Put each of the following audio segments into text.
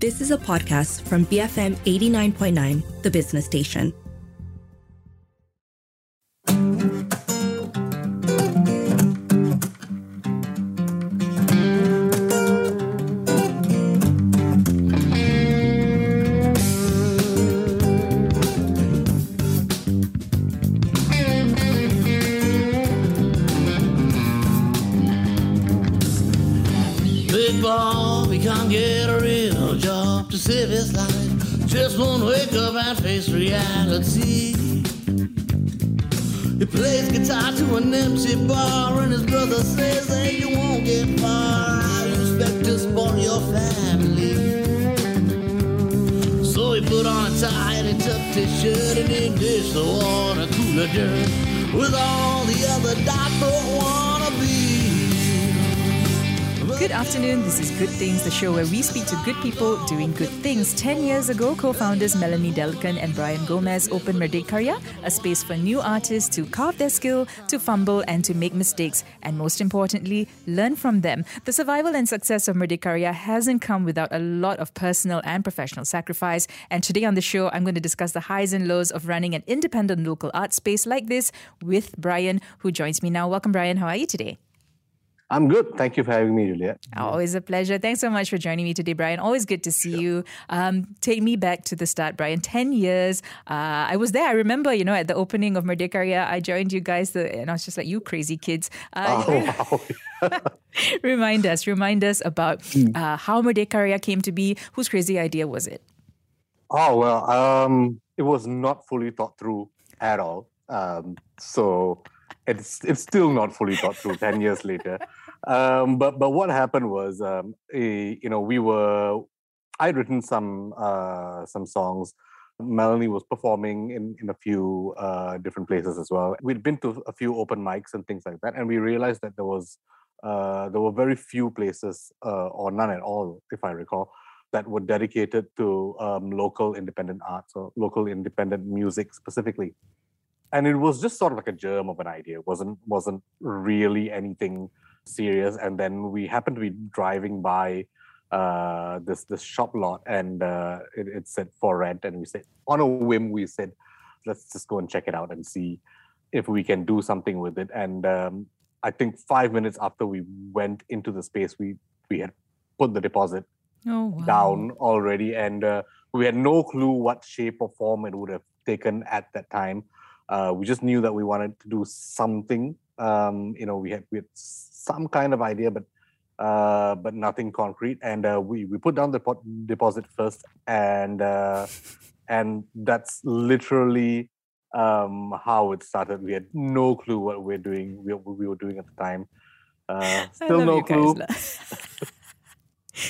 This is a podcast from BFM 89.9, the business station. Boy, we can't get life. Just won't wake up and face reality. He plays guitar to an empty bar, and his brother says that you won't get far. You expect to support your family? So he put on a tie and he tucked his shirt and he dished the water cooler dirt with all the other doctor wanna be. Good afternoon. This is Good Things, the show where we speak to good people doing good things. Ten years ago, co founders Melani Delilkan and Brian Gomez opened Merdekarya, a space for new artists to carve their skill, to fumble, and to make mistakes, and most importantly, learn from them. The survival and success of Merdekarya hasn't come without a lot of personal and professional sacrifice. And today on the show, I'm going to discuss the highs and lows of running an independent local art space like this with Brian, who joins me now. Welcome, Brian. How are you today? I'm good. Thank you for having me, Juliet. Always a pleasure. Thanks so much for joining me today, Brian. Always good to see you. Um, take me back to the start, Brian. 10 years. Uh, I was there. I remember, you know, at the opening of Merdekarya, I joined you guys, the, and I was just like, you crazy kids. Uh, Oh, wow. remind us, remind us about uh, how Merdekarya came to be. Whose crazy idea was it? oh, well, um, it was not fully thought through at all. Um, so it's it's still not fully thought through 10 years later. Um, but but what happened was, um, eh, you know, we were, I'd written some uh, some songs. Melani was performing in, in a few uh, different places as well. We'd been to a few open mics and things like that, and we realized that there was uh, there were very few places, uh, or none at all, if I recall, that were dedicated to um, local independent arts or local independent music specifically. And it was just sort of like a germ of an idea. It wasn't wasn't really anything serious. And then we happened to be driving by uh, this this shop lot, and uh, it, it said for rent, and we said on a whim, we said, let's just go and check it out and see if we can do something with it. And um, I think five minutes after we went into the space, we we had put the deposit Oh, wow. down already, and uh, we had no clue what shape or form it would have taken at that time. Uh, we just knew that we wanted to do something. Um, you know, we had we had some kind of idea, but uh, but nothing concrete. And uh, we we put down the pot- deposit first, and uh, and that's literally um, how it started. We had no clue what we're doing. We, we were doing at the time. Uh, still no clue.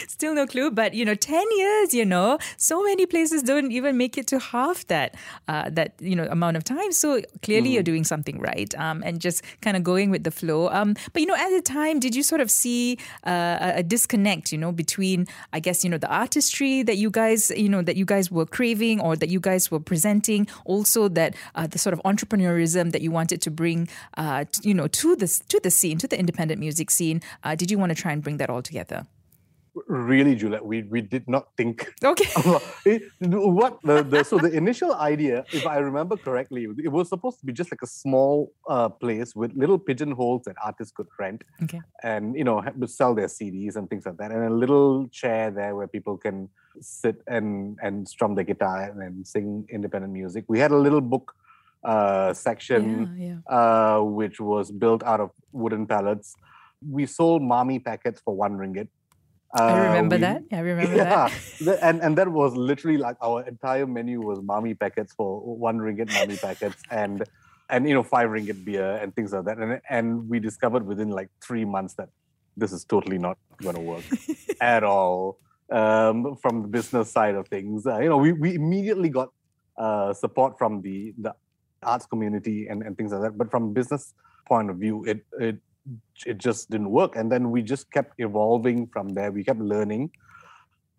Still no clue, but you know, ten years. You know, so many places don't even make it to half that uh, that you know amount of time. So clearly, Mm. you're doing something right, um, and just kind of going with the flow. Um, but you know, at the time, did you sort of see uh, a- a disconnect? You know, between I guess you know the artistry that you guys you know that you guys were craving or that you guys were presenting, also that uh, the sort of entrepreneurism that you wanted to bring, uh, t- you know, to the to the scene, to the independent music scene. Uh, did you want to try and bring that all together? Really juliet we we did not think Okay. it. what the, the so the initial idea if i remember correctly it was supposed to be just like a small uh, place with little pigeonholes that artists could rent Okay. and you know sell their cds and things like that and a little chair there where people can sit and and strum the guitar and, and sing independent music we had a little book uh, section yeah. uh, which was built out of wooden pallets we sold mommy packets for one ringgit I Uh, remember we- that. I remember yeah, that. and and that was literally like our entire menu was mommy packets for one ringgit mommy packets and and you know five ringgit beer and things like that and and we discovered within like three months that this is totally not going to work at all um, from the business side of things uh, you know we, we immediately got uh, support from the the arts community and, and things like that but from business point of view it it it just didn't work. And then we just kept evolving from there. We kept learning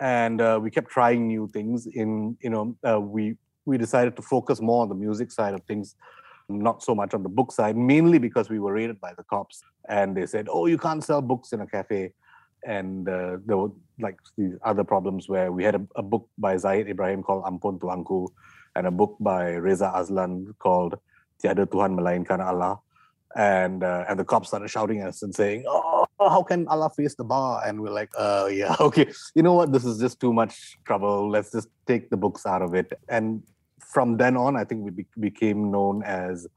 and uh, we kept trying new things in you know uh, we we decided to focus more on the music side of things not so much on the book side mainly because we were raided by the cops. And they said oh you can't sell books in a cafe. And uh, there were like these other problems where we had a, a book by Zaid Ibrahim called Ampun Tuanku and a book by Reza Aslan called Tiada Tuhan Melainkan Allah. And uh, and the cops started shouting at us and saying, "Oh, how can Allah face the bar?" And we're like, "Uh, yeah, okay. You know what? This is just too much trouble. Let's just take the books out of it." And from then on, I think we be- became known as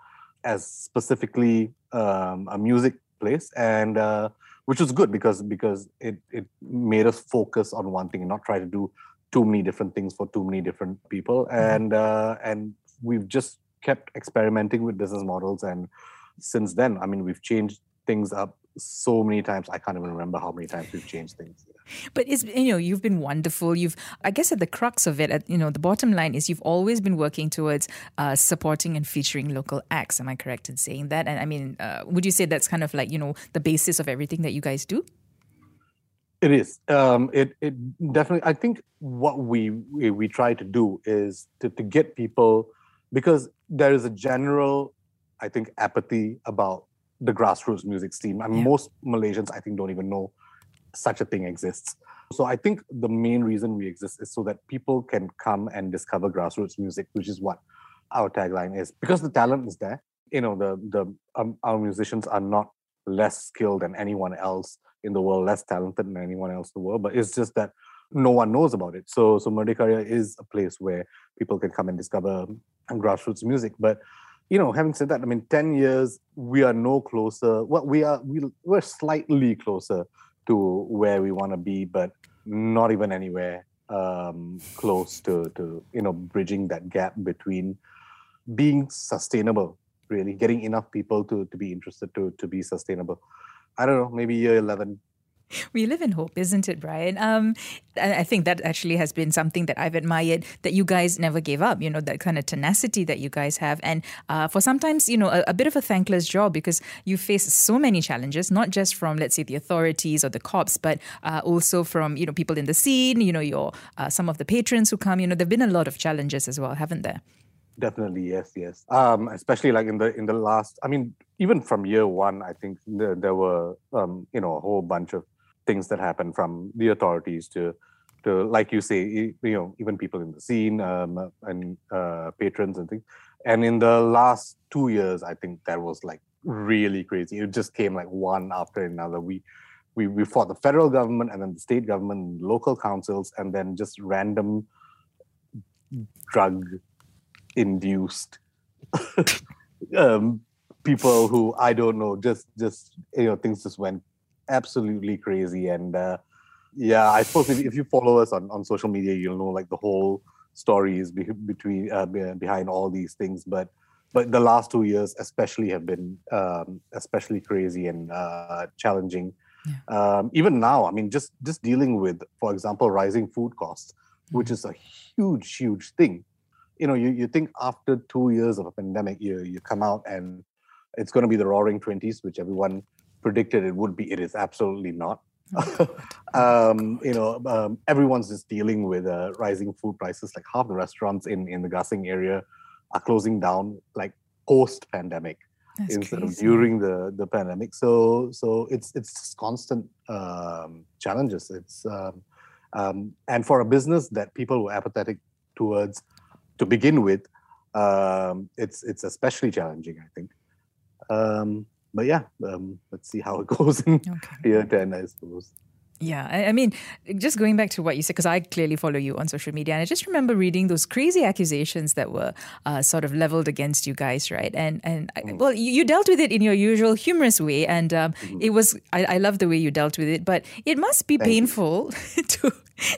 as specifically um, a music place, and uh, which was good because because it it made us focus on one thing and not try to do too many different things for too many different people. And uh, and we've just kept experimenting with business models, and since then, I mean, we've changed things up so many times. I can't even remember how many times we've changed things. But it's you know you've been wonderful. You've I guess at the crux of it, at, you know the bottom line is you've always been working towards uh, supporting and featuring local acts. Am I correct in saying that? And I mean, uh, would you say that's kind of like you know the basis of everything that you guys do? It is. Um, it it definitely. I think what we we, we try to do is to, to get people because there is a general, I think, apathy about the grassroots music scene. I mean, Yeah. most Malaysians, I think, don't even know such a thing exists. So I think the main reason we exist is so that people can come and discover grassroots music, which is what our tagline is. Because the talent is there. You know, the the um, our musicians are not less skilled than anyone else in the world, less talented than anyone else in the world. But it's just that no one knows about it. So so Merdekarya is a place where people can come and discover grassroots music. But you know, having said that, I mean, ten years we are no closer. Well, we are we we're slightly closer to where we want to be, but not even anywhere um, close to to you know bridging that gap between being sustainable. Really, getting enough people to to be interested to to be sustainable. I don't know, maybe year eleven We live in hope, isn't it, Brian? Um, I think that actually has been something that I've admired that you guys never gave up. You know, that kind of tenacity that you guys have, and uh, for sometimes, you know, a, a bit of a thankless job because you face so many challenges, not just from let's say the authorities or the cops, but uh, also from you know people in the scene. You know, your uh, some of the patrons who come. You know, there've been a lot of challenges as well, haven't there? Definitely, yes, yes. Um, especially like in the in the last, I mean, even from year one, I think there, there were um, you know a whole bunch of things that happen from the authorities to to like you say, you know, even people in the scene um, and uh, patrons and things. And in the last two years, I think that was like really crazy. It just came like one after another. We we we fought the federal government and then the state government, local councils, and then just random drug induced um, people who I don't know, just just you know, things just went absolutely crazy. And uh, yeah, I suppose if, if you follow us on, on social media, you'll know like the whole stories be, between uh, be- behind all these things. But but the last two years especially have been um, especially crazy and uh, challenging. Um, even now, I mean, just just dealing with, for example, rising food costs, which is a huge, huge thing you know, you, you think after two years of a pandemic, you you come out and it's going to be the roaring 20s, which everyone predicted it would be. It is absolutely not. um, you know, um, everyone's just dealing with uh, rising food prices. Like half the restaurants in, in the Gasing area are closing down, like post pandemic instead of during the, the pandemic. So so it's it's just constant um, challenges. It's um, um, and for a business that people were apathetic towards to begin with, um, it's it's especially challenging. I think. But yeah, um, let's see how it goes in Okay. year I suppose. Yeah, I, I mean, just going back to what you said, because I clearly follow you on social media, and I just remember reading those crazy accusations that were uh, sort of leveled against you guys, right? And and I, well, you, you dealt with it in your usual humorous way, and um, it was I, I love the way you dealt with it, but it must be Thank painful to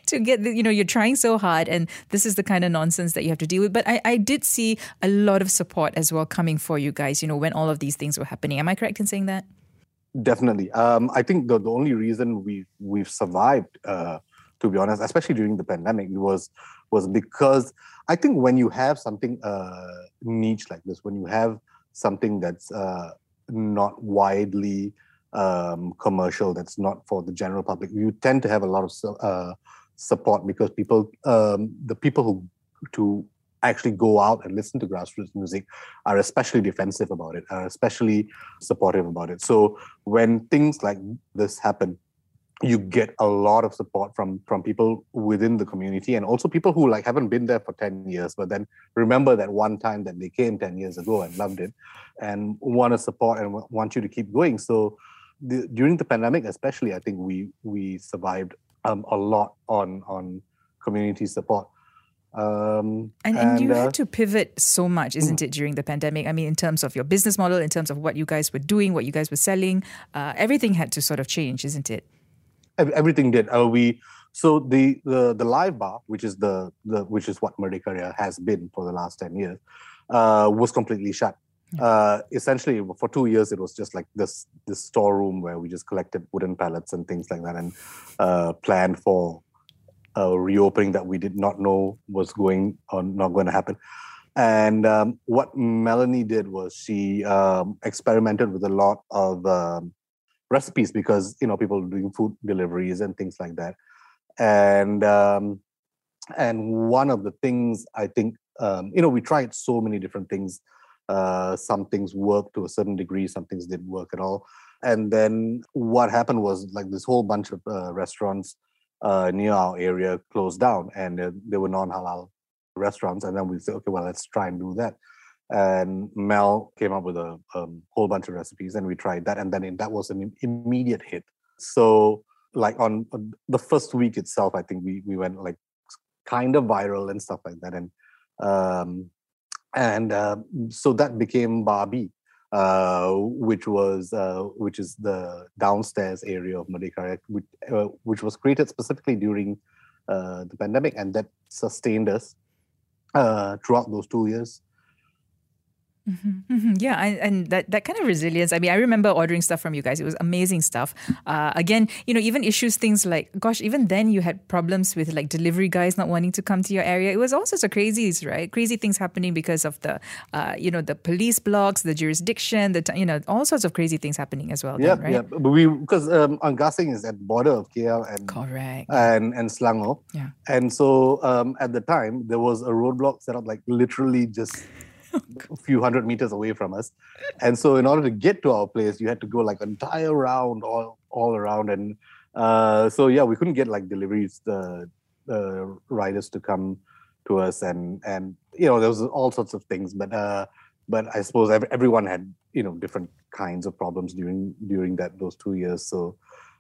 to get the, you know you're trying so hard, and this is the kind of nonsense that you have to deal with. But I, I did see a lot of support as well coming for you guys, you know, when all of these things were happening. Am I correct in saying that? Definitely. Um, I think the, the only reason we we've survived, uh, to be honest, especially during the pandemic, was was because I think when you have something uh, niche like this, when you have something that's uh, not widely um, commercial, that's not for the general public, you tend to have a lot of uh, support because people, um, the people who to actually go out and listen to grassroots music are especially defensive about it, are especially supportive about it. So when things like this happen, you get a lot of support from from people within the community and also people who like haven't been there for 10 years but then remember that one time that they came 10 years ago and loved it and want to support and want you to keep going so the, during the pandemic especially i think we we survived um, a lot on on community support um, and, and, and, you uh, had to pivot so much, isn't it, during the pandemic? I mean, in terms of your business model, in terms of what you guys were doing, what you guys were selling, uh, everything had to sort of change, isn't it? everything did. Uh, we so the, the the live bar, which is the the which is what Merdeka has been for the last ten years, uh, was completely shut. Uh, essentially, for two years, it was just like this this storeroom where we just collected wooden pallets and things like that, and uh, planned for reopening that we did not know was going or not going to happen. And um, what Melani did was she um, experimented with a lot of um, recipes because you know people doing food deliveries and things like that. And um, and one of the things i think um, you know we tried so many different things. Uh, some things worked to a certain degree some things didn't work at all. And then what happened was like this whole bunch of uh, restaurants uh, near our area closed down and uh, they were non-halal restaurants and then we said okay well let's try and do that and Mel came up with a um, whole bunch of recipes, and we tried that, and then it, that was an immediate hit. So, like on, on, the first week itself, I think we we went like kind of viral and stuff like that, and um, and uh, so that became Barbie, uh, which was uh, which is the downstairs area of Merdeka, which, uh, which was created specifically during uh, the pandemic, and that sustained us uh, throughout those two years. Mm-hmm, mm-hmm. Yeah, and, and, that, that kind of resilience. I mean, I remember ordering stuff from you guys. It was amazing stuff. Uh, again, you know, even issues, things like, gosh, even then you had problems with like delivery guys not wanting to come to your area. It was all sorts of crazies, right? Crazy things happening because of the, uh, you know, the police blocks, the jurisdiction, the, you know, all sorts of crazy things happening as well. Yeah, right? yeah. But we, because um, Anggasing is at the border of KL and, Correct. and, and Selangor. Yeah. And so um, at the time, there was a roadblock set up like literally just a few hundred meters away from us. And so, in order to get to our place, you had to go like an entire round all all around. And uh, so, yeah, we couldn't get like deliveries, the the riders to come to us, and and you know there was all sorts of things. But uh, but I suppose everyone had you know different kinds of problems during during that those two years. So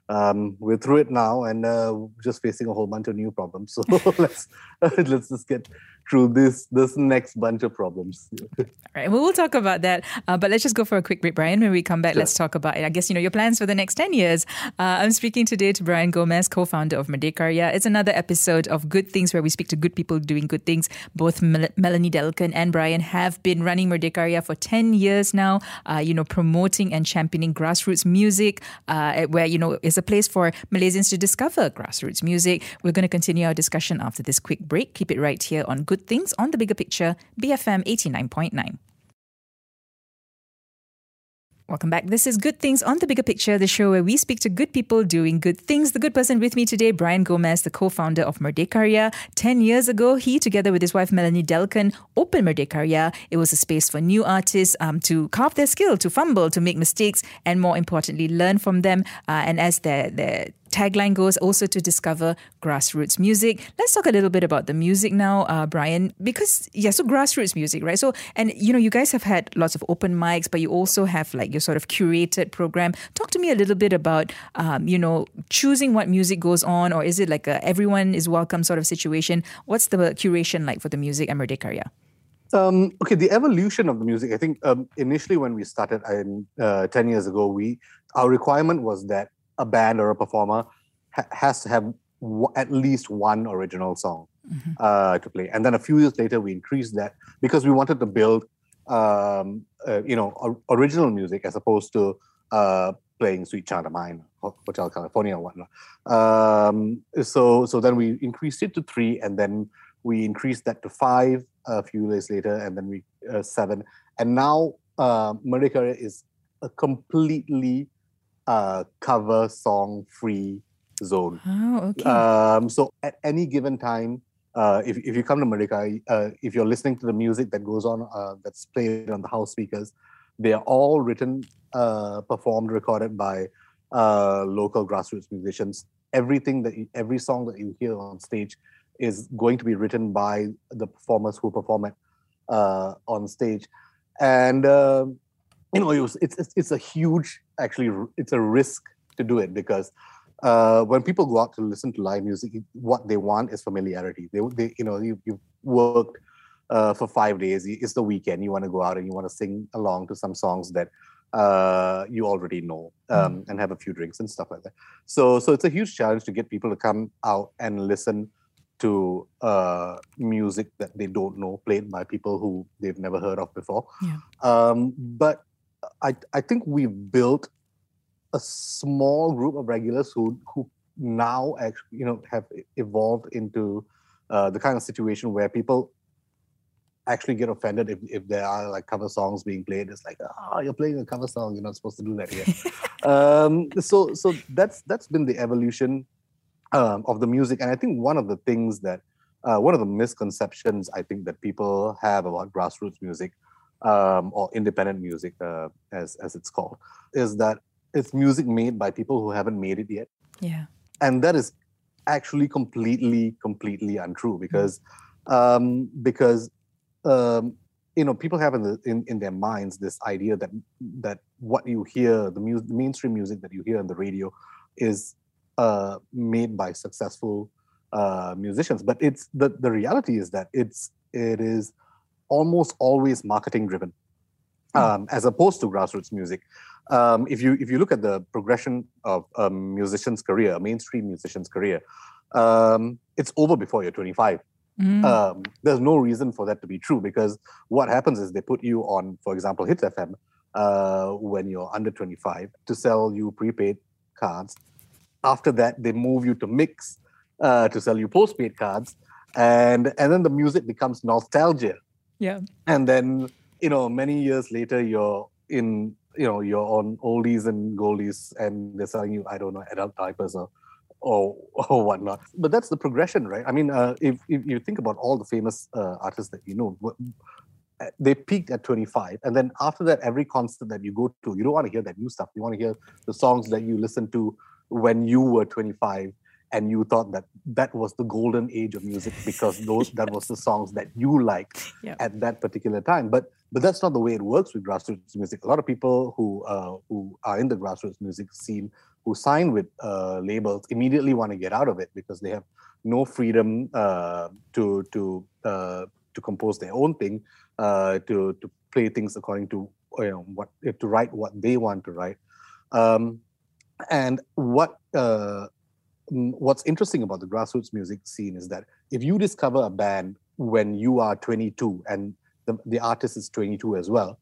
um, we're through it now and uh, just facing a whole bunch of new problems. So let's let's just get through this this next bunch of problems. All right, well, we'll talk about that. Uh, but let's just go for a quick break, Brian. When we come back, sure. let's talk about, it. I guess, you know, your plans for the next 10 years. Uh, I'm speaking today to Brian Gomez, co-founder of Merdekarya. It's another episode of Good Things where we speak to good people doing good things. Both Mel- Melani Delilkan and Brian have been running Merdekarya for 10 years now, uh, you know, promoting and championing grassroots music, uh, where, you know, is a place for Malaysians to discover grassroots music. We're going to continue our discussion after this quick break. Keep it right here on Good good things on the bigger picture, BFM 89.9. Welcome back. This is Good Things on the Bigger Picture, the show where we speak to good people doing good things. The good person with me today, Brian Gomez, the co-founder of Merdekarya. Ten years ago, he, together with his wife Melani Delilkan, opened Merdekarya. It was a space for new artists um, to carve their skill, to fumble, to make mistakes, and more importantly, learn from them. Uh, and as their, their tagline goes also to discover grassroots music. Let's talk a little bit about the music now, uh, Brian, because yeah, so grassroots music, right? So and you know, you guys have had lots of open mics, but you also have like your sort of curated program. Talk to me a little bit about um, you know choosing what music goes on, or is it like a everyone is welcome sort of situation? What's the curation like for the music at Merdekarya? Um, okay, the evolution of the music. I think um, initially when we started uh, ten years ago, we our requirement was that a band or a performer ha- has to have w- at least one original song mm-hmm. uh, to play. And then a few years later, we increased that because we wanted to build, um, uh, you know, a- original music as opposed to uh, playing Sweet Child of Mine, Hotel California, or whatnot. Um, so, so then we increased it to three, and then we increased that to five a few days later, and then we uh, seven, and now uh, Merdeka is a completely uh, cover song free zone. Oh, okay. Um, so at any given time, uh, if, if you come to Merdeka, uh, if you're listening to the music that goes on, uh, that's played on the house speakers, they are all written, uh, performed, recorded by uh, local grassroots musicians. Everything that you, every song that you hear on stage is going to be written by the performers who perform it uh, on stage, and uh, you know it was, it's, it's it's a huge actually it's a risk to do it because uh, when people go out to listen to live music, what they want is familiarity. They, they you know, you, you've worked uh, for five days. It's the weekend. You want to go out and you want to sing along to some songs that uh, you already know um, mm. and have a few drinks and stuff like that. So, so it's a huge challenge to get people to come out and listen to uh, music that they don't know, played by people who they've never heard of before. Yeah. Um, but I, I think we've built a small group of regulars who who now actually you know have evolved into uh, the kind of situation where people actually get offended if, if there are like cover songs being played. It's like, oh, you're playing a cover song. You're not supposed to do that here. um, so so that's that's been the evolution um, of the music, and I think one of the things that uh, one of the misconceptions I think that people have about grassroots music um, or independent music, uh, as as it's called, is that it's music made by people who haven't made it yet. Yeah. And that is actually completely, completely untrue because um, because um, you know people have in, the, in in their minds this idea that that what you hear the music, mainstream music that you hear on the radio is uh, made by successful uh, musicians, but it's the the reality is that it's it is almost always marketing driven, hmm. um, as opposed to grassroots music um, if you if you look at the progression of a musician's career, a mainstream musician's career, um, it's over before you're 25. Mm. Um, there's no reason for that to be true because what happens is they put you on, for example, Hitz FM uh, when you're under 25 to sell you prepaid cards. After that, they move you to Mix uh, to sell you postpaid cards, and and then the music becomes nostalgia. Yeah. And then you know, many years later, you're in you know you're on oldies and goldies and they're selling you i don't know adult diapers or or, or whatnot. But that's the progression right? I mean uh, if, if you think about all the famous uh, artists that you know they peaked at 25 and then after that every concert that you go to you don't want to hear that new stuff. You want to hear the songs that you listened to when you were 25 and you thought that that was the golden age of music because those that was the songs that you liked at that particular time. But but that's not the way it works with grassroots music. A lot of people who uh, who are in the grassroots music scene who sign with uh, labels immediately want to get out of it because they have no freedom uh, to to uh, to compose their own thing uh, to to play things according to you know what to write what they want to write. Um, and what uh, what's interesting about the grassroots music scene is that if you discover a band when you are 22 and the, the artist is 22 as well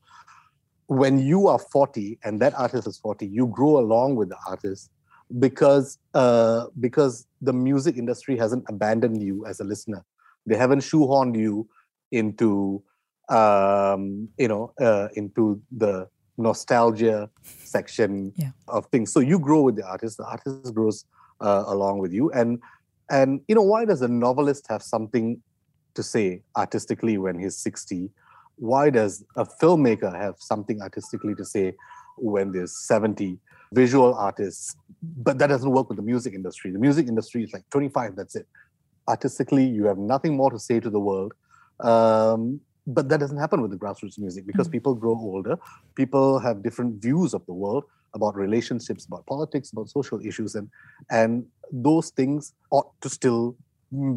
when you are 40 and that artist is 40 you grow along with the artist because uh, because the music industry hasn't abandoned you as a listener they haven't shoehorned you into um, you know uh, into the nostalgia section yeah. of things so you grow with the artist the artist grows uh, along with you. And and you know why does a novelist have something to say artistically when he's 60? Why does a filmmaker have something artistically to say when they're 70? Visual artists, but that doesn't work with the music industry. The music industry is like 25, that's it. Artistically, you have nothing more to say to the world. Um, but that doesn't happen with the grassroots music because mm-hmm. people grow older people have different views of the world about relationships, about politics, about social issues, and and those things ought to still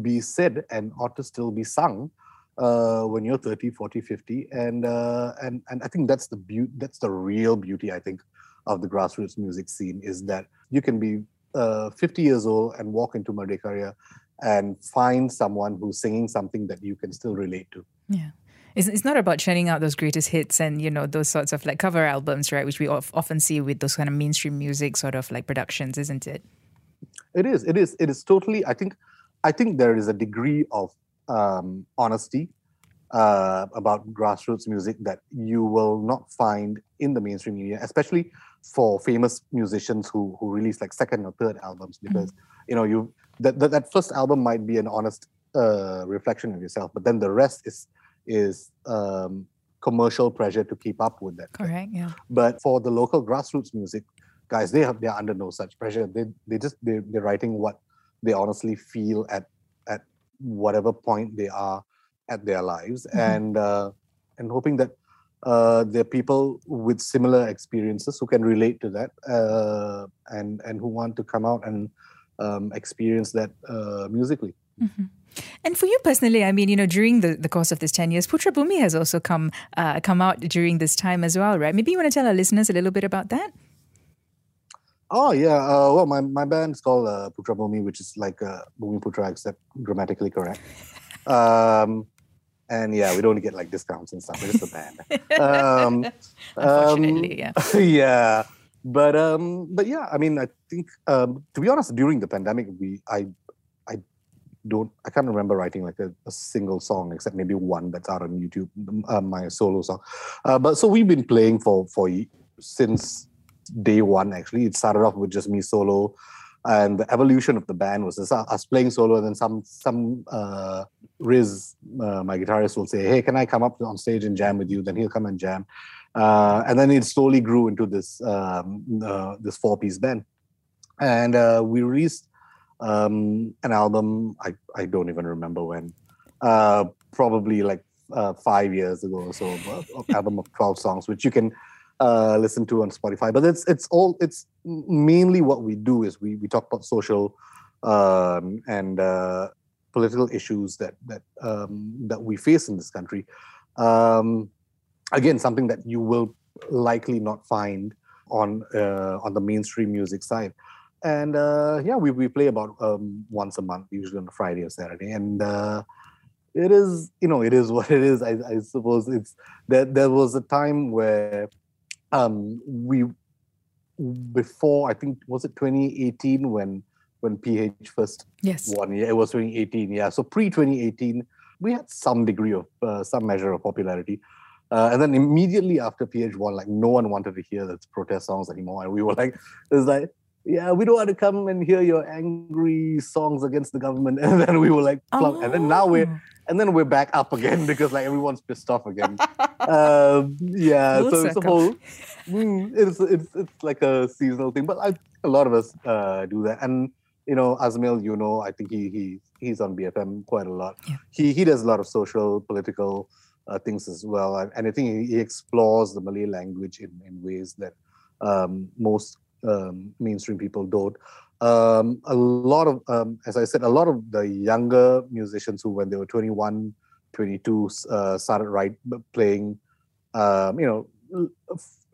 be said and ought to still be sung uh, when you're 30, 40, 50, and uh, and and I think that's the beauty. That's the real beauty. I think of the grassroots music scene is that you can be uh, 50 years old and walk into Merdekarya and find someone who's singing something that you can still relate to. Yeah it's, it's not about churning out those greatest hits and you know those sorts of like cover albums right which we often see with those kind of mainstream music sort of like productions isn't it it is it is it is totally i think i think there is a degree of um, honesty uh, about grassroots music that you will not find in the mainstream media especially for famous musicians who who release like second or third albums mm. because mm-hmm. you know you that, that that first album might be an honest uh, reflection of yourself but then the rest is is um, commercial pressure to keep up with that. Correct. Yeah. But for the local grassroots music, guys, they have they're under no such pressure. They they just they they're writing what they honestly feel at at whatever point they are at their lives, Mm-hmm. and uh, and hoping that uh, there are people with similar experiences who can relate to that, uh, and and who want to come out and um, experience that uh, musically. And for you personally, I mean, you know, during the, the course of this 10 years, Putra Bhumi has also come uh, come out during this time as well, right? Maybe you want to tell our listeners a little bit about that? Oh yeah, uh, well my, my band is called uh, Putra Bhumi, which is like uh, Bhumi Putra except grammatically correct. Um, and yeah, we don't get like discounts and stuff. It's just a band. Um, Unfortunately, yeah. yeah. But um, but yeah, I mean, I think um, to be honest, during the pandemic, we I don't I can't remember writing like a, a single song except maybe one that's out on YouTube, uh, my solo song. Uh, but so we've been playing for for since day one. Actually, it started off with just me solo, and the evolution of the band was just us playing solo, and then some some uh, Riz, uh, my guitarist, will say, "Hey, can I come up on stage and jam with you?" Then he'll come and jam, uh, and then it slowly grew into this um, uh, this four piece band, and we released um, an album. I I don't even remember when, uh, probably like uh, five years ago or so. An album of twelve songs, which you can uh, listen to on Spotify. But it's it's all it's mainly what we do is we we talk about social um, and uh, political issues that that um, that we face in this country. Um, again, something that you will likely not find on uh, on the mainstream music side. And uh, yeah, we, we play about um, once a month, usually on a Friday or Saturday. And uh, it is, you know, it is what it is. I, I suppose it's there. There was a time where um, we before I think was it 2018 when when PH first Yes. one year. It was 2018, yeah. So pre 2018, we had some degree of uh, some measure of popularity. Uh, and then immediately after PH1, like no one wanted to hear the protest songs anymore. And we were like, it's like, yeah, we don't want to come and hear your angry songs against the government. And then we were like, plump. and then now we're Oh. and then we're back up again because like everyone's pissed off again. um, yeah, so it's a whole. Mm, it's it's it's like a seasonal thing, but I, a lot of us uh, do that. And you know, Azmil, you know, I think he he he's on BFM quite a lot. Yeah. He he does a lot of social, political uh, things as well, and, and I think he, he explores the Malay language in, in ways that um, most um, mainstream people don't. Um, a lot of, um, as I said, a lot of the younger musicians who, when they were 21, 22, uh, started right playing, um, you know,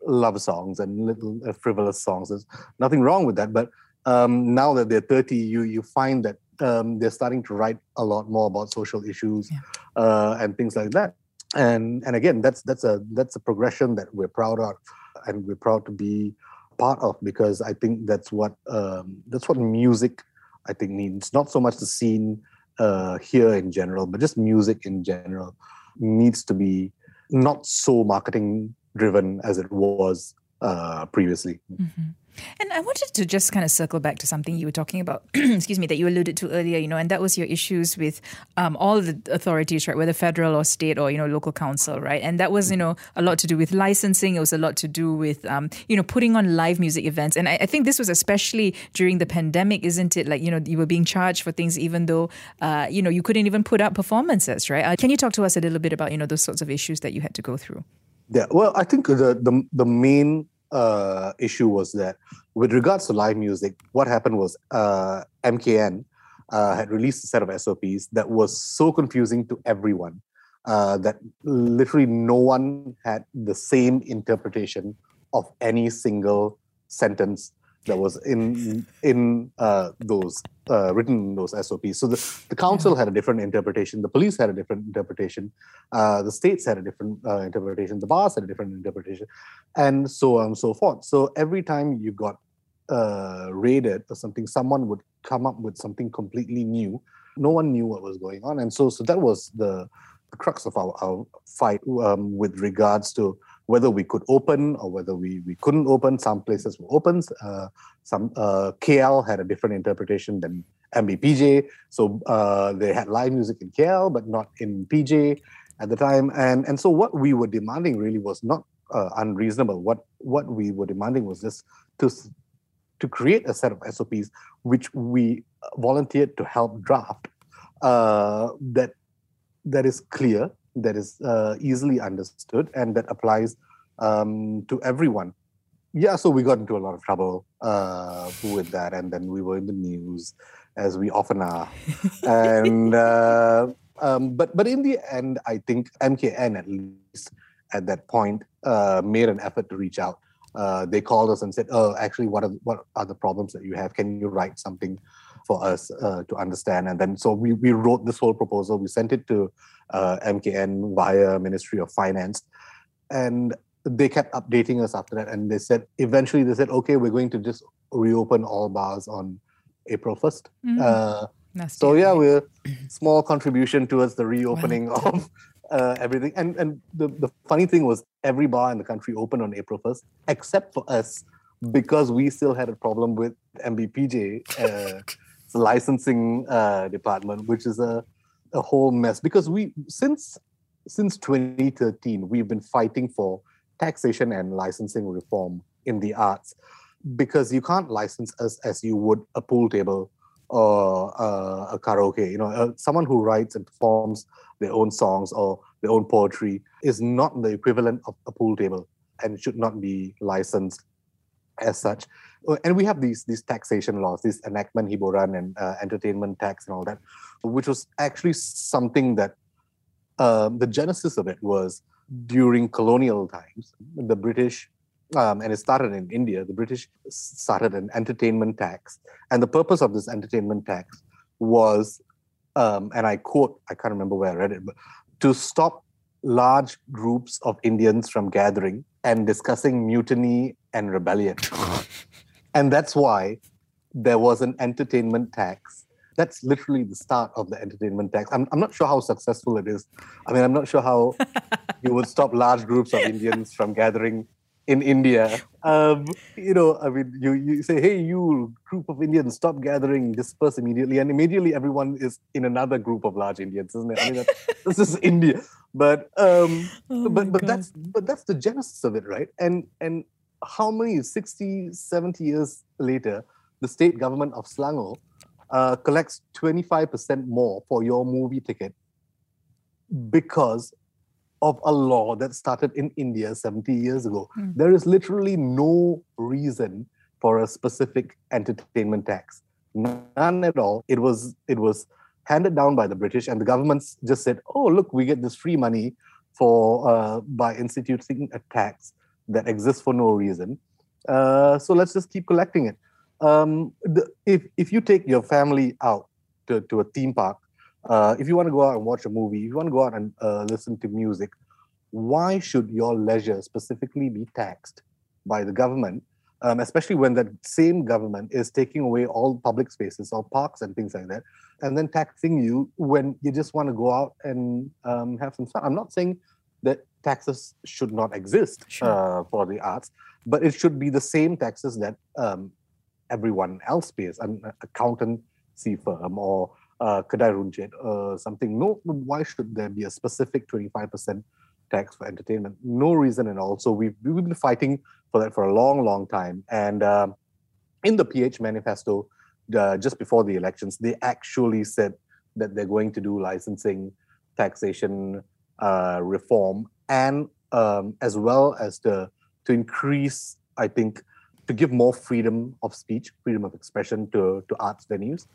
love songs and little uh, frivolous songs. There's nothing wrong with that, but um, now that they're 30, you you find that um, they're starting to write a lot more about social issues Yeah. uh, and things like that. And and again, that's that's a that's a progression that we're proud of, and we're proud to be part of because I think that's what um, that's what music I think needs. Not so much the scene uh, here in general, but just music in general needs to be not so marketing driven as it was uh, previously. Mm-hmm. And I wanted to just kind of circle back to something you were talking about, excuse me, that you alluded to earlier, you know, and that was your issues with um, all the authorities, right, whether federal or state or, you know, local council, right? And that was, you know, a lot to do with licensing. It was a lot to do with, um, you know, putting on live music events. And I, I think this was especially during the pandemic, isn't it? Like, you know, you were being charged for things even though, uh, you know, you couldn't even put up performances, right? Uh, can you talk to us a little bit about, you know, those sorts of issues that you had to go through? Yeah, well, I think the the the main uh, issue was that with regards to live music, what happened was uh, MKN uh, had released a set of SOPs that was so confusing to everyone uh, that literally no one had the same interpretation of any single sentence that was in in uh, those uh, written in those SOPs. So the, the council had a different interpretation, the police had a different interpretation, uh, the states had a different uh, interpretation, the bars had a different interpretation, and so on and so forth. So every time you got uh, raided or something, someone would come up with something completely new. No one knew what was going on, and so so that was the, the crux of our, our fight um, with regards to whether we could open or whether we, we couldn't open. Some places were open. Uh, some uh, KL had a different interpretation than MBPJ. So uh, they had live music in KL, but not in PJ at the time. And and so what we were demanding really was not uh, unreasonable. What what we were demanding was just to to create a set of SOPs which we volunteered to help draft uh, that that is clear, that is uh, easily understood, and that applies um, to everyone. Yeah, so we got into a lot of trouble uh, with that, and then we were in the news, as we often are. and uh, um, but but in the end, I think MKN at least at that point uh, made an effort to reach out. Uh, they called us and said, "Oh, actually, what are what are the problems that you have? Can you write something for us uh, to understand?" And then so we we wrote this whole proposal. We sent it to uh, MKN via Ministry of Finance, and they kept updating us after that. And they said eventually they said, "Okay, we're going to just reopen all bars on April 1st Uh, so yeah, we're small contribution towards the reopening of uh, everything. And and the, the funny thing was every bar in the country opened on April 1st, except for us, because we still had a problem with MBPJ, uh, the licensing uh, department, which is a, a whole mess. Because we since since 2013, we've been fighting for taxation and licensing reform in the arts because you can't license us as you would a pool table or uh, a karaoke. You know, uh, someone who writes and performs their own songs or their own poetry is not the equivalent of a pool table and should not be licensed as such. Uh, and we have these these taxation laws, this enactment hiburan and uh, entertainment tax and all that, which was actually something that uh, the genesis of it was during colonial times. The British um, and it started in India. The British started an entertainment tax, and the purpose of this entertainment tax was, um, and I quote, I can't remember where I read it, but to stop large groups of Indians from gathering and discussing mutiny and rebellion. and that's why there was an entertainment tax. That's literally the start of the entertainment tax. I'm, I'm not sure how successful it is. I mean, I'm not sure how you would stop large groups of Indians from gathering in India. Um, you know, I mean, you, you say, hey, you group of Indians, stop gathering, disperse immediately. And immediately everyone is in another group of large Indians, isn't it? I mean, this is India. But um, Oh but but God. that's but that's the genesis of it, right? And and how many 60, 70 years later, the state government of Selangor uh, collects 25% more for your movie ticket because of a law that started in India 70 years ago. Mm. There is literally no reason for a specific entertainment tax. None at all. It was it was handed down by the British, and the governments just said, "Oh, look, we get this free money for uh, by instituting a tax that exists for no reason. Uh, so let's just keep collecting it." Um, the, if if you take your family out to, to a theme park, uh, if you want to go out and watch a movie, if you want to go out and uh, listen to music, why should your leisure specifically be taxed by the government? Um, especially when that same government is taking away all public spaces or parks and things like that, and then taxing you when you just want to go out and um, have some fun. I'm not saying that taxes should not exist Sure. uh, for the arts, but it should be the same taxes that um, everyone else pays, an accountancy firm or uh, kedai or something. No, why should there be a specific 25% tax for entertainment? No reason at all. So we've, we've been fighting for that for a long, long time. And um, in the PH manifesto, uh, just before the elections, they actually said that they're going to do licensing, taxation uh, reform, and um, as well as the to increase, I think, to give more freedom of speech, freedom of expression to to arts venues.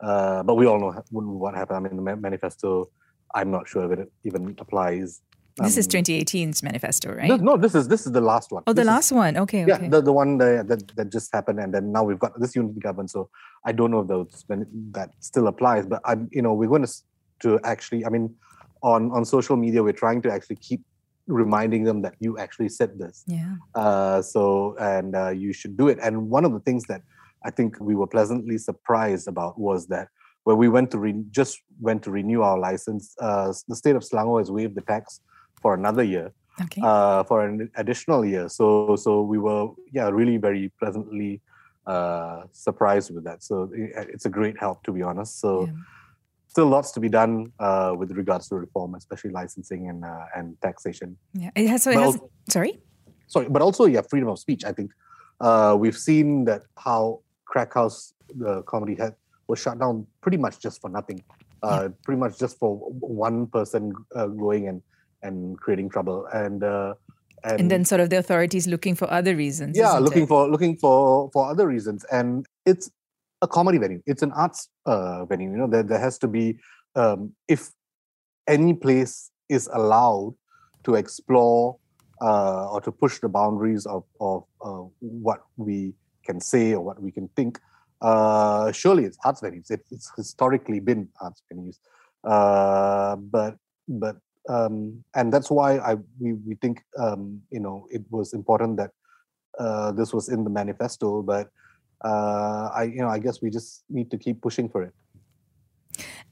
Uh, but we all know what happened. I mean, the manifesto. I'm not sure if it even applies. This is Um, 2018's manifesto, right? no, no, this is this is the last one. oh, the This is- last one. Okay, yeah, okay. the, the one that, that that just happened, and then now we've got this unity government. So I don't know if those that still applies, but I'm you know we're going to to actually. I mean, on on social media, we're trying to actually keep reminding them that you actually said this. yeah. Uh, so and uh, you should do it. And one of the things that I think we were pleasantly surprised about was that when we went to re- just went to renew our license, uh, the state of Selangor has waived the tax for another year Okay. uh, for an additional year. So so we were yeah really very pleasantly uh, surprised with that. So i- it's a great help to be honest. So Yeah. Still lots to be done uh, with regards to reform, especially licensing and uh, and taxation. yeah. It has, so it has, al- sorry? sorry, but also yeah freedom of speech. I think Uh, we've seen that how Crack House, the comedy head, was shut down pretty much just for nothing. Uh, Pretty much just for one person uh, going and and creating trouble, and uh, And then sort of the authorities looking for other reasons. yeah looking it? for looking for for other reasons and it's a comedy venue. It's an arts uh, venue you know there, there has to be um, if any place is allowed to explore uh, or to push the boundaries of of uh, what we can say or what we can think uh, surely it's arts venues. It, it's historically been arts venues. Uh, but but um, and that's why I we, we think um, you know it was important that uh, this was in the manifesto, but uh, I you know I guess we just need to keep pushing for it.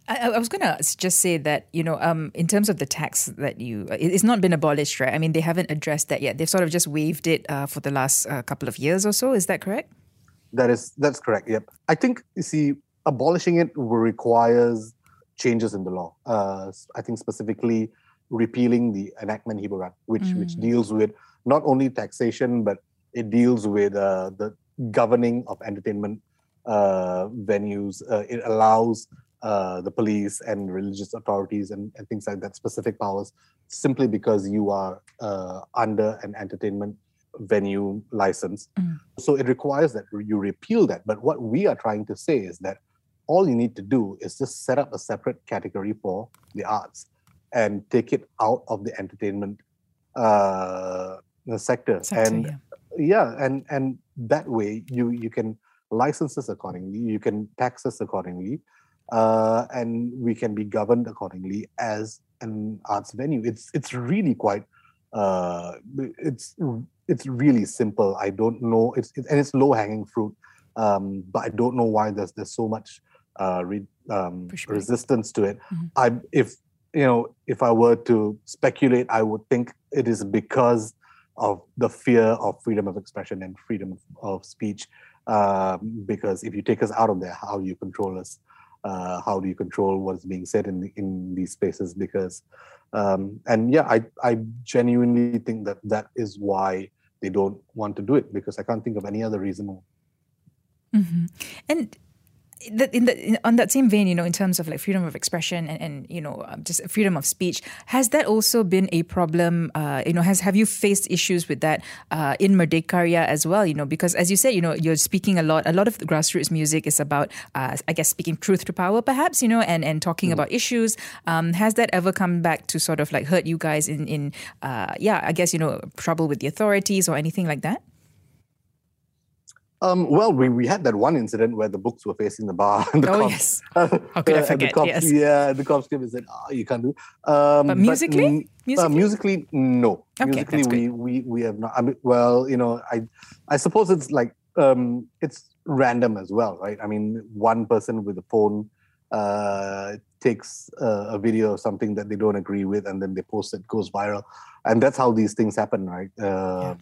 I, I was going to just say that, you know, um, in terms of the tax that you, it- it's not been abolished, right? I mean, they haven't addressed that yet. They've sort of just waived it uh, for the last uh, couple of years or so. Is that correct? That is that's correct. Yep. I think you see abolishing it requires changes in the law. Uh, I think specifically repealing the enactment Hiburan, which which Mm. deals with not only taxation but it deals with uh, the governing of entertainment uh, venues. Uh, it allows uh, the police and religious authorities and, and things like that specific powers simply because you are uh, under an entertainment venue license. Mm. So it requires that you repeal that. But what we are trying to say is that all you need to do is just set up a separate category for the arts and take it out of the entertainment uh, sector. Sector, and yeah. yeah and and that way you you can license us accordingly you can tax us accordingly uh, and we can be governed accordingly as an arts venue it's it's really quite uh, it's it's really simple i don't know it's it, and it's low hanging fruit um, but i don't know why there's there's so much uh, re, um, Pushback. resistance to it Mhm. i if you know if i were to speculate i would think it is because of the fear of freedom of expression and freedom of, speech. Um, because if you take us out of there, how do you control us? Uh, how do you control what is being said in in these spaces? Because um, and yeah, I I genuinely think that that is why they don't want to do it because I can't think of any other reason. hmm And the, in the, in, on that same vein, you know, in terms of like freedom of expression and, and you know, um, just freedom of speech, has that also been a problem? Uh, you know, has have you faced issues with that uh, in Merdekarya as well? You know, because as you said, you know, you're speaking a lot. A lot of the grassroots music is about, uh, I guess, speaking truth to power, perhaps. You know, and and talking about issues. Um, has that ever come back to sort of like hurt you guys in in, uh, yeah, I guess you know, trouble with the authorities or anything like that? Um, well, we, we had that one incident where the books were facing the bar. And the Oh, cops, yes. How could I forget? The cops, Yes. Yeah, the cops came and said, "Oh, you can't do." Um, But musically? mm, Musically? Uh, musically, no. Okay, musically, we, we we have not. I mean, well, you know, I I suppose it's like um, it's random as well, right? I mean, one person with a phone uh, takes uh, a video of something that they don't agree with, and then they post it, goes viral, and that's how these things happen, right? Uh,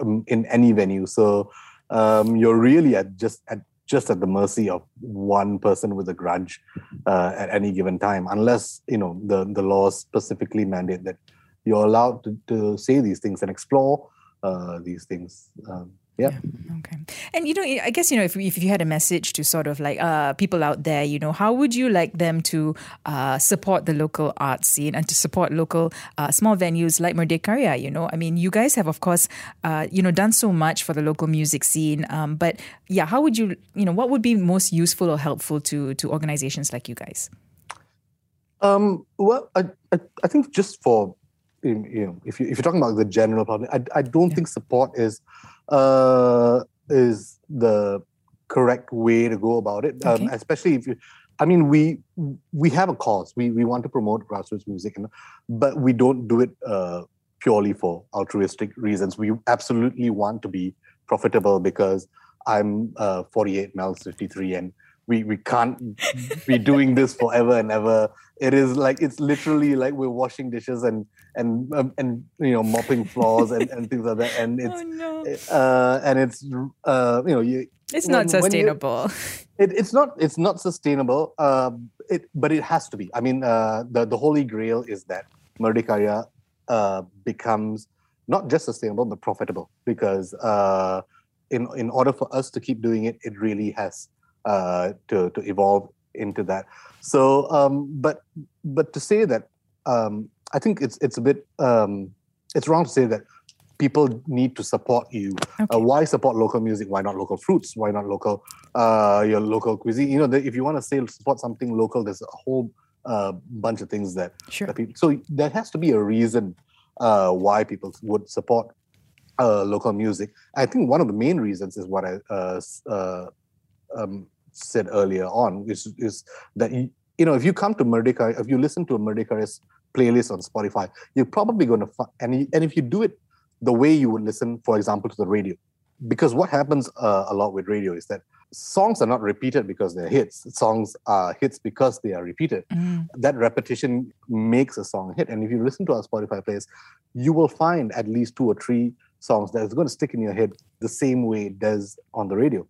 um, in any venue, so um, you're really at just at just at the mercy of one person with a grudge uh, at any given time, unless you know the the laws specifically mandate that you're allowed to, to say these things and explore uh, these things. Um, yeah. Okay. And you know, I guess you know if if you had a message to sort of like uh, people out there, you know, how would you like them to uh, support the local art scene and to support local uh, small venues like Merdekarya? You know, I mean, you guys have of course, uh, you know, done so much for the local music scene. Um, but yeah, how would you, you know, what would be most useful or helpful to to organizations like you guys? Um, well, I, I, I think just for you you know, if you if you're talking about the general public, I, I don't think support is uh is the correct way to go about it. Um, especially if you, I mean, we we have a cause. We we want to promote grassroots music, and but we don't do it uh, purely for altruistic reasons. We absolutely want to be profitable because I'm uh, 48, Mel's 53, and we we can't be doing this forever and ever. It is like it's literally like we're washing dishes and and um, and you know mopping floors and, and things like that. And it's oh no, uh, and it's uh, you know you it's when- not when you- sustainable. it, it's not it's not sustainable um it but it has to be i mean uh the, the holy grail is that Merdekarya uh becomes not just sustainable but profitable because uh in in order for us to keep doing it, it really has uh, to to evolve into that. So, um, but but to say that, um, I think it's it's a bit um, it's wrong to say that people need to support you. Uh, why support local music? Why not local fruits? Why not local uh, your local cuisine? You know, the, if you want to say support something local, there's a whole uh, bunch of things that Sure. that people. So there has to be a reason uh, why people would support uh, local music. I think one of the main reasons is what I uh, uh, um, said earlier on, is is that you, you know if you come to Merdeka, if you listen to a Merdeka's playlist on Spotify, you're probably going to find and you, and if you do it the way you would listen, for example, to the radio, because what happens uh, a lot with radio is that songs are not repeated because they're hits. Songs are hits because they are repeated Mm, that repetition makes a song hit. And if you listen to our Spotify plays, you will find at least two or three songs that is going to stick in your head the same way it does on the radio.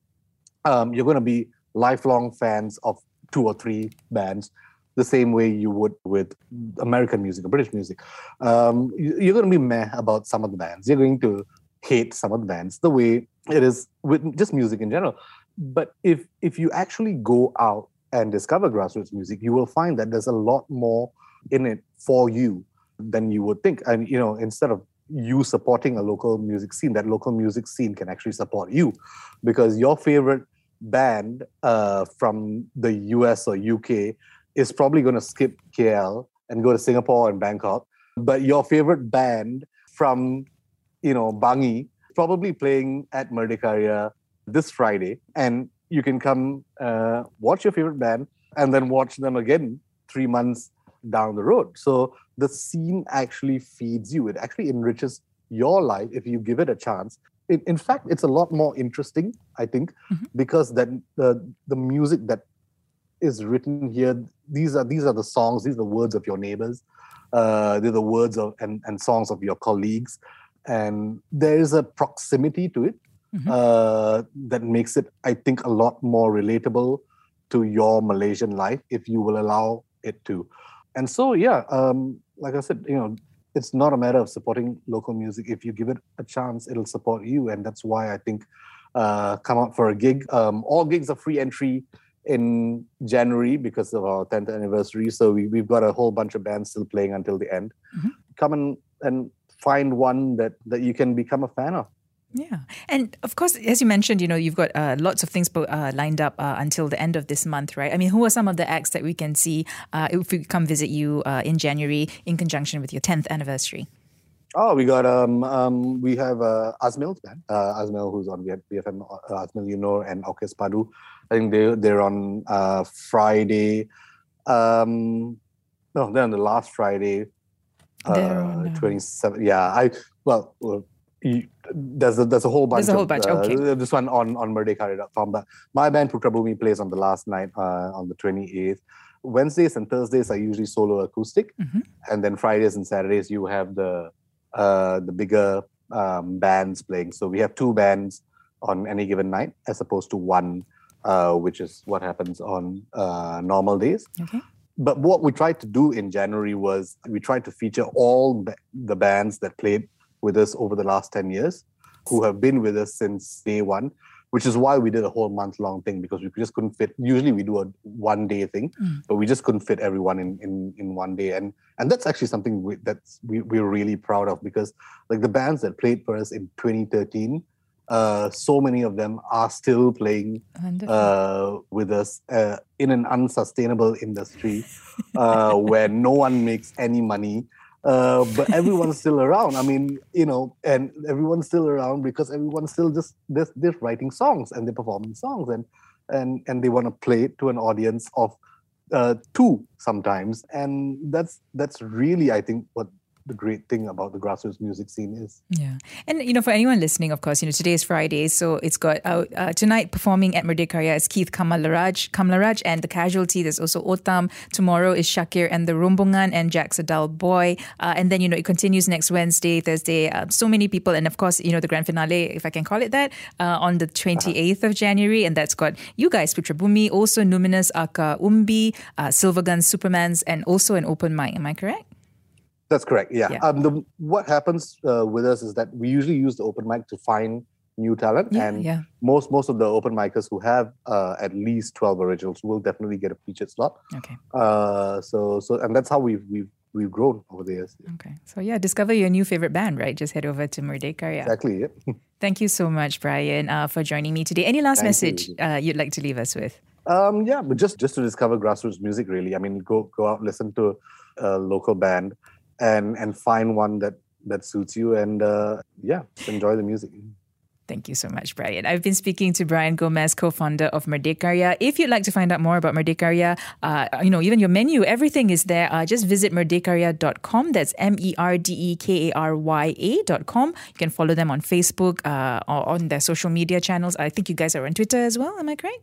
Um, you're going to be lifelong fans of two or three bands, the same way you would with American music or British music. Um, you- you're going to be meh about some of the bands. You're going to hate some of the bands the way it is with just music in general. But if if you actually go out and discover grassroots music, you will find that there's a lot more in it for you than you would think. And you know, instead of you supporting a local music scene, that local music scene can actually support you, because your favorite band uh, from the US or UK is probably going to skip KL and go to Singapore and Bangkok, but your favorite band from you know Bangi probably playing at Merdekarya this Friday, and you can come uh, watch your favorite band and then watch them again three months down the road. So the scene actually feeds you. It actually enriches your life if you give it a chance. In, in fact, it's a lot more interesting, I think, Mhm. because that the the music that is written here, these are these are the songs, these are the words of your neighbors, uh, they're the words of and, and songs of your colleagues, and there is a proximity to it Mhm. uh, that makes it, I think, a lot more relatable to your Malaysian life if you will allow it to. And so, yeah, um, like I said, you know, it's not a matter of supporting local music. If you give it a chance, it'll support you, and that's why I think uh, come out for a gig. Um, all gigs are free entry in January because of our 10th anniversary. So we, we've got a whole bunch of bands still playing until the end. Mhm. Come and and find one that that you can become a fan of. Yeah. And of course, as you mentioned, you know, you've got uh, lots of things uh, lined up uh, until the end of this month, right? I mean, who are some of the acts that we can see uh, if we come visit you uh, in January in conjunction with your 10th anniversary? Oh, we got um um we have uh, Azmil's band. Uh, Azmil, who's on BF- BFM, uh, Azmil Yunor and Aukes Padu. I think they they're on uh, Friday. Um, no, they're on the last Friday. On, um, twenty seven. Yeah, I well. well you, there's a there's a whole bunch. There's a whole of, bunch, uh, okay. This one on on merdekarya.com. But my band Putrabhumi plays on the last night uh, on the 28th. Wednesdays and Thursdays are usually solo acoustic, Mhm. and then Fridays and Saturdays you have the uh, the bigger um, bands playing. So we have two bands on any given night, as opposed to one, uh, which is what happens on uh, normal days. Okay. But what we tried to do in January was we tried to feature all the bands that played with us over the last 10 years, who have been with us since day one, which is why we did a whole month long thing because we just couldn't fit. Usually we do a one day thing, Mm. but we just couldn't fit everyone in, in, in one day. And and that's actually something we, that's we, we're really proud of because like the bands that played for us in 2013, uh, so many of them are still playing uh, with us uh, in an unsustainable industry uh, where no one makes any money. Uh, but everyone's still around. I mean, you know, and everyone's still around because everyone's still just they're, they're writing songs and they're performing songs and and and they want to play to an audience of uh, two sometimes. And that's that's really, I think, what the great thing about the grassroots music scene is. Yeah. And, you know, for anyone listening, of course, you know, today is Friday. So it's got out uh, tonight performing at Merdekarya is Keith Kamalaraj, Kamalaraj and The Casualty. There's also Otam. Tomorrow is Shakir and The Rumbungan and Jack's a Dull Boy. Uh, and then, you know, it continues next Wednesday, Thursday. Uh, so many people. And of course, you know, the grand finale, if I can call it that, uh, on the 28th of January. And that's got you guys, Putrabhumi, also Numinous Aka Umbi, uh, Silvergun Supermans, and also an open mic. Am I correct? That's correct. Yeah. Yeah. Um, the, what happens uh, with us is that we usually use the open mic to find new talent, Yeah, and yeah. most most of the open micers who have uh, at least twelve originals will definitely get a featured slot. Okay. Uh, so so and that's how we've we've we've grown over the years. Okay. So yeah, discover your new favorite band, right? Just head over to Merdeka. Yeah. Exactly. Yeah. Thank you so much, Brian, uh, for joining me today. Any last Thank message you. uh, you'd like to leave us with? Um, yeah, but just just to discover grassroots music, really. I mean, go go out, listen to a local band, and and find one that that suits you, and uh, yeah, enjoy the music. Thank you so much, Brian. I've been speaking to Brian Gomez, co-founder of Merdekarya. If you'd like to find out more about Merdekarya, uh, you know, even your menu, everything is there. Uh, just visit merdekarya.com. That's M-E-R-D-E-K-A-R-Y-A dot com. You can follow them on Facebook uh, or on their social media channels. I think you guys are on Twitter as well. Am I correct?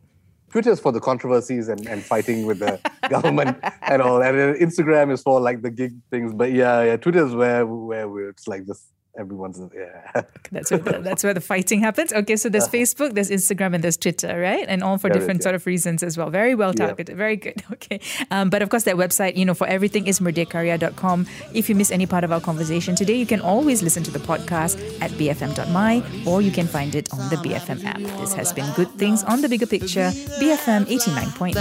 Twitter is for the controversies and, and fighting with the government and all, and Instagram is for like the gig things. But yeah, yeah, Twitter is where where it's like just everyone's yeah. That's where the, that's where the fighting happens. Okay, so there's Facebook, there's Instagram, and there's Twitter, right? And all for There is, different yeah. sort of reasons as well. Very well Yeah. targeted. Very good. Okay, um, but of course, that website, you know, for everything is merdekarya.com. If you miss any part of our conversation today, you can always listen to the podcast at bfm.my, or you can find it on the BFM app. This has been Good Things on the Bigger Picture, BFM 89.9.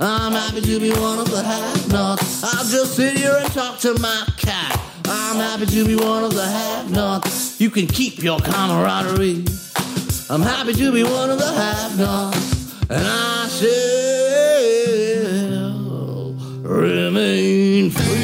I'm happy to be one of the have-nots. I'll just sit here and talk to my cat. I'm happy to be one of the have-nots. You can keep your camaraderie. I'm happy to be one of the have-nots. And I shall remain free.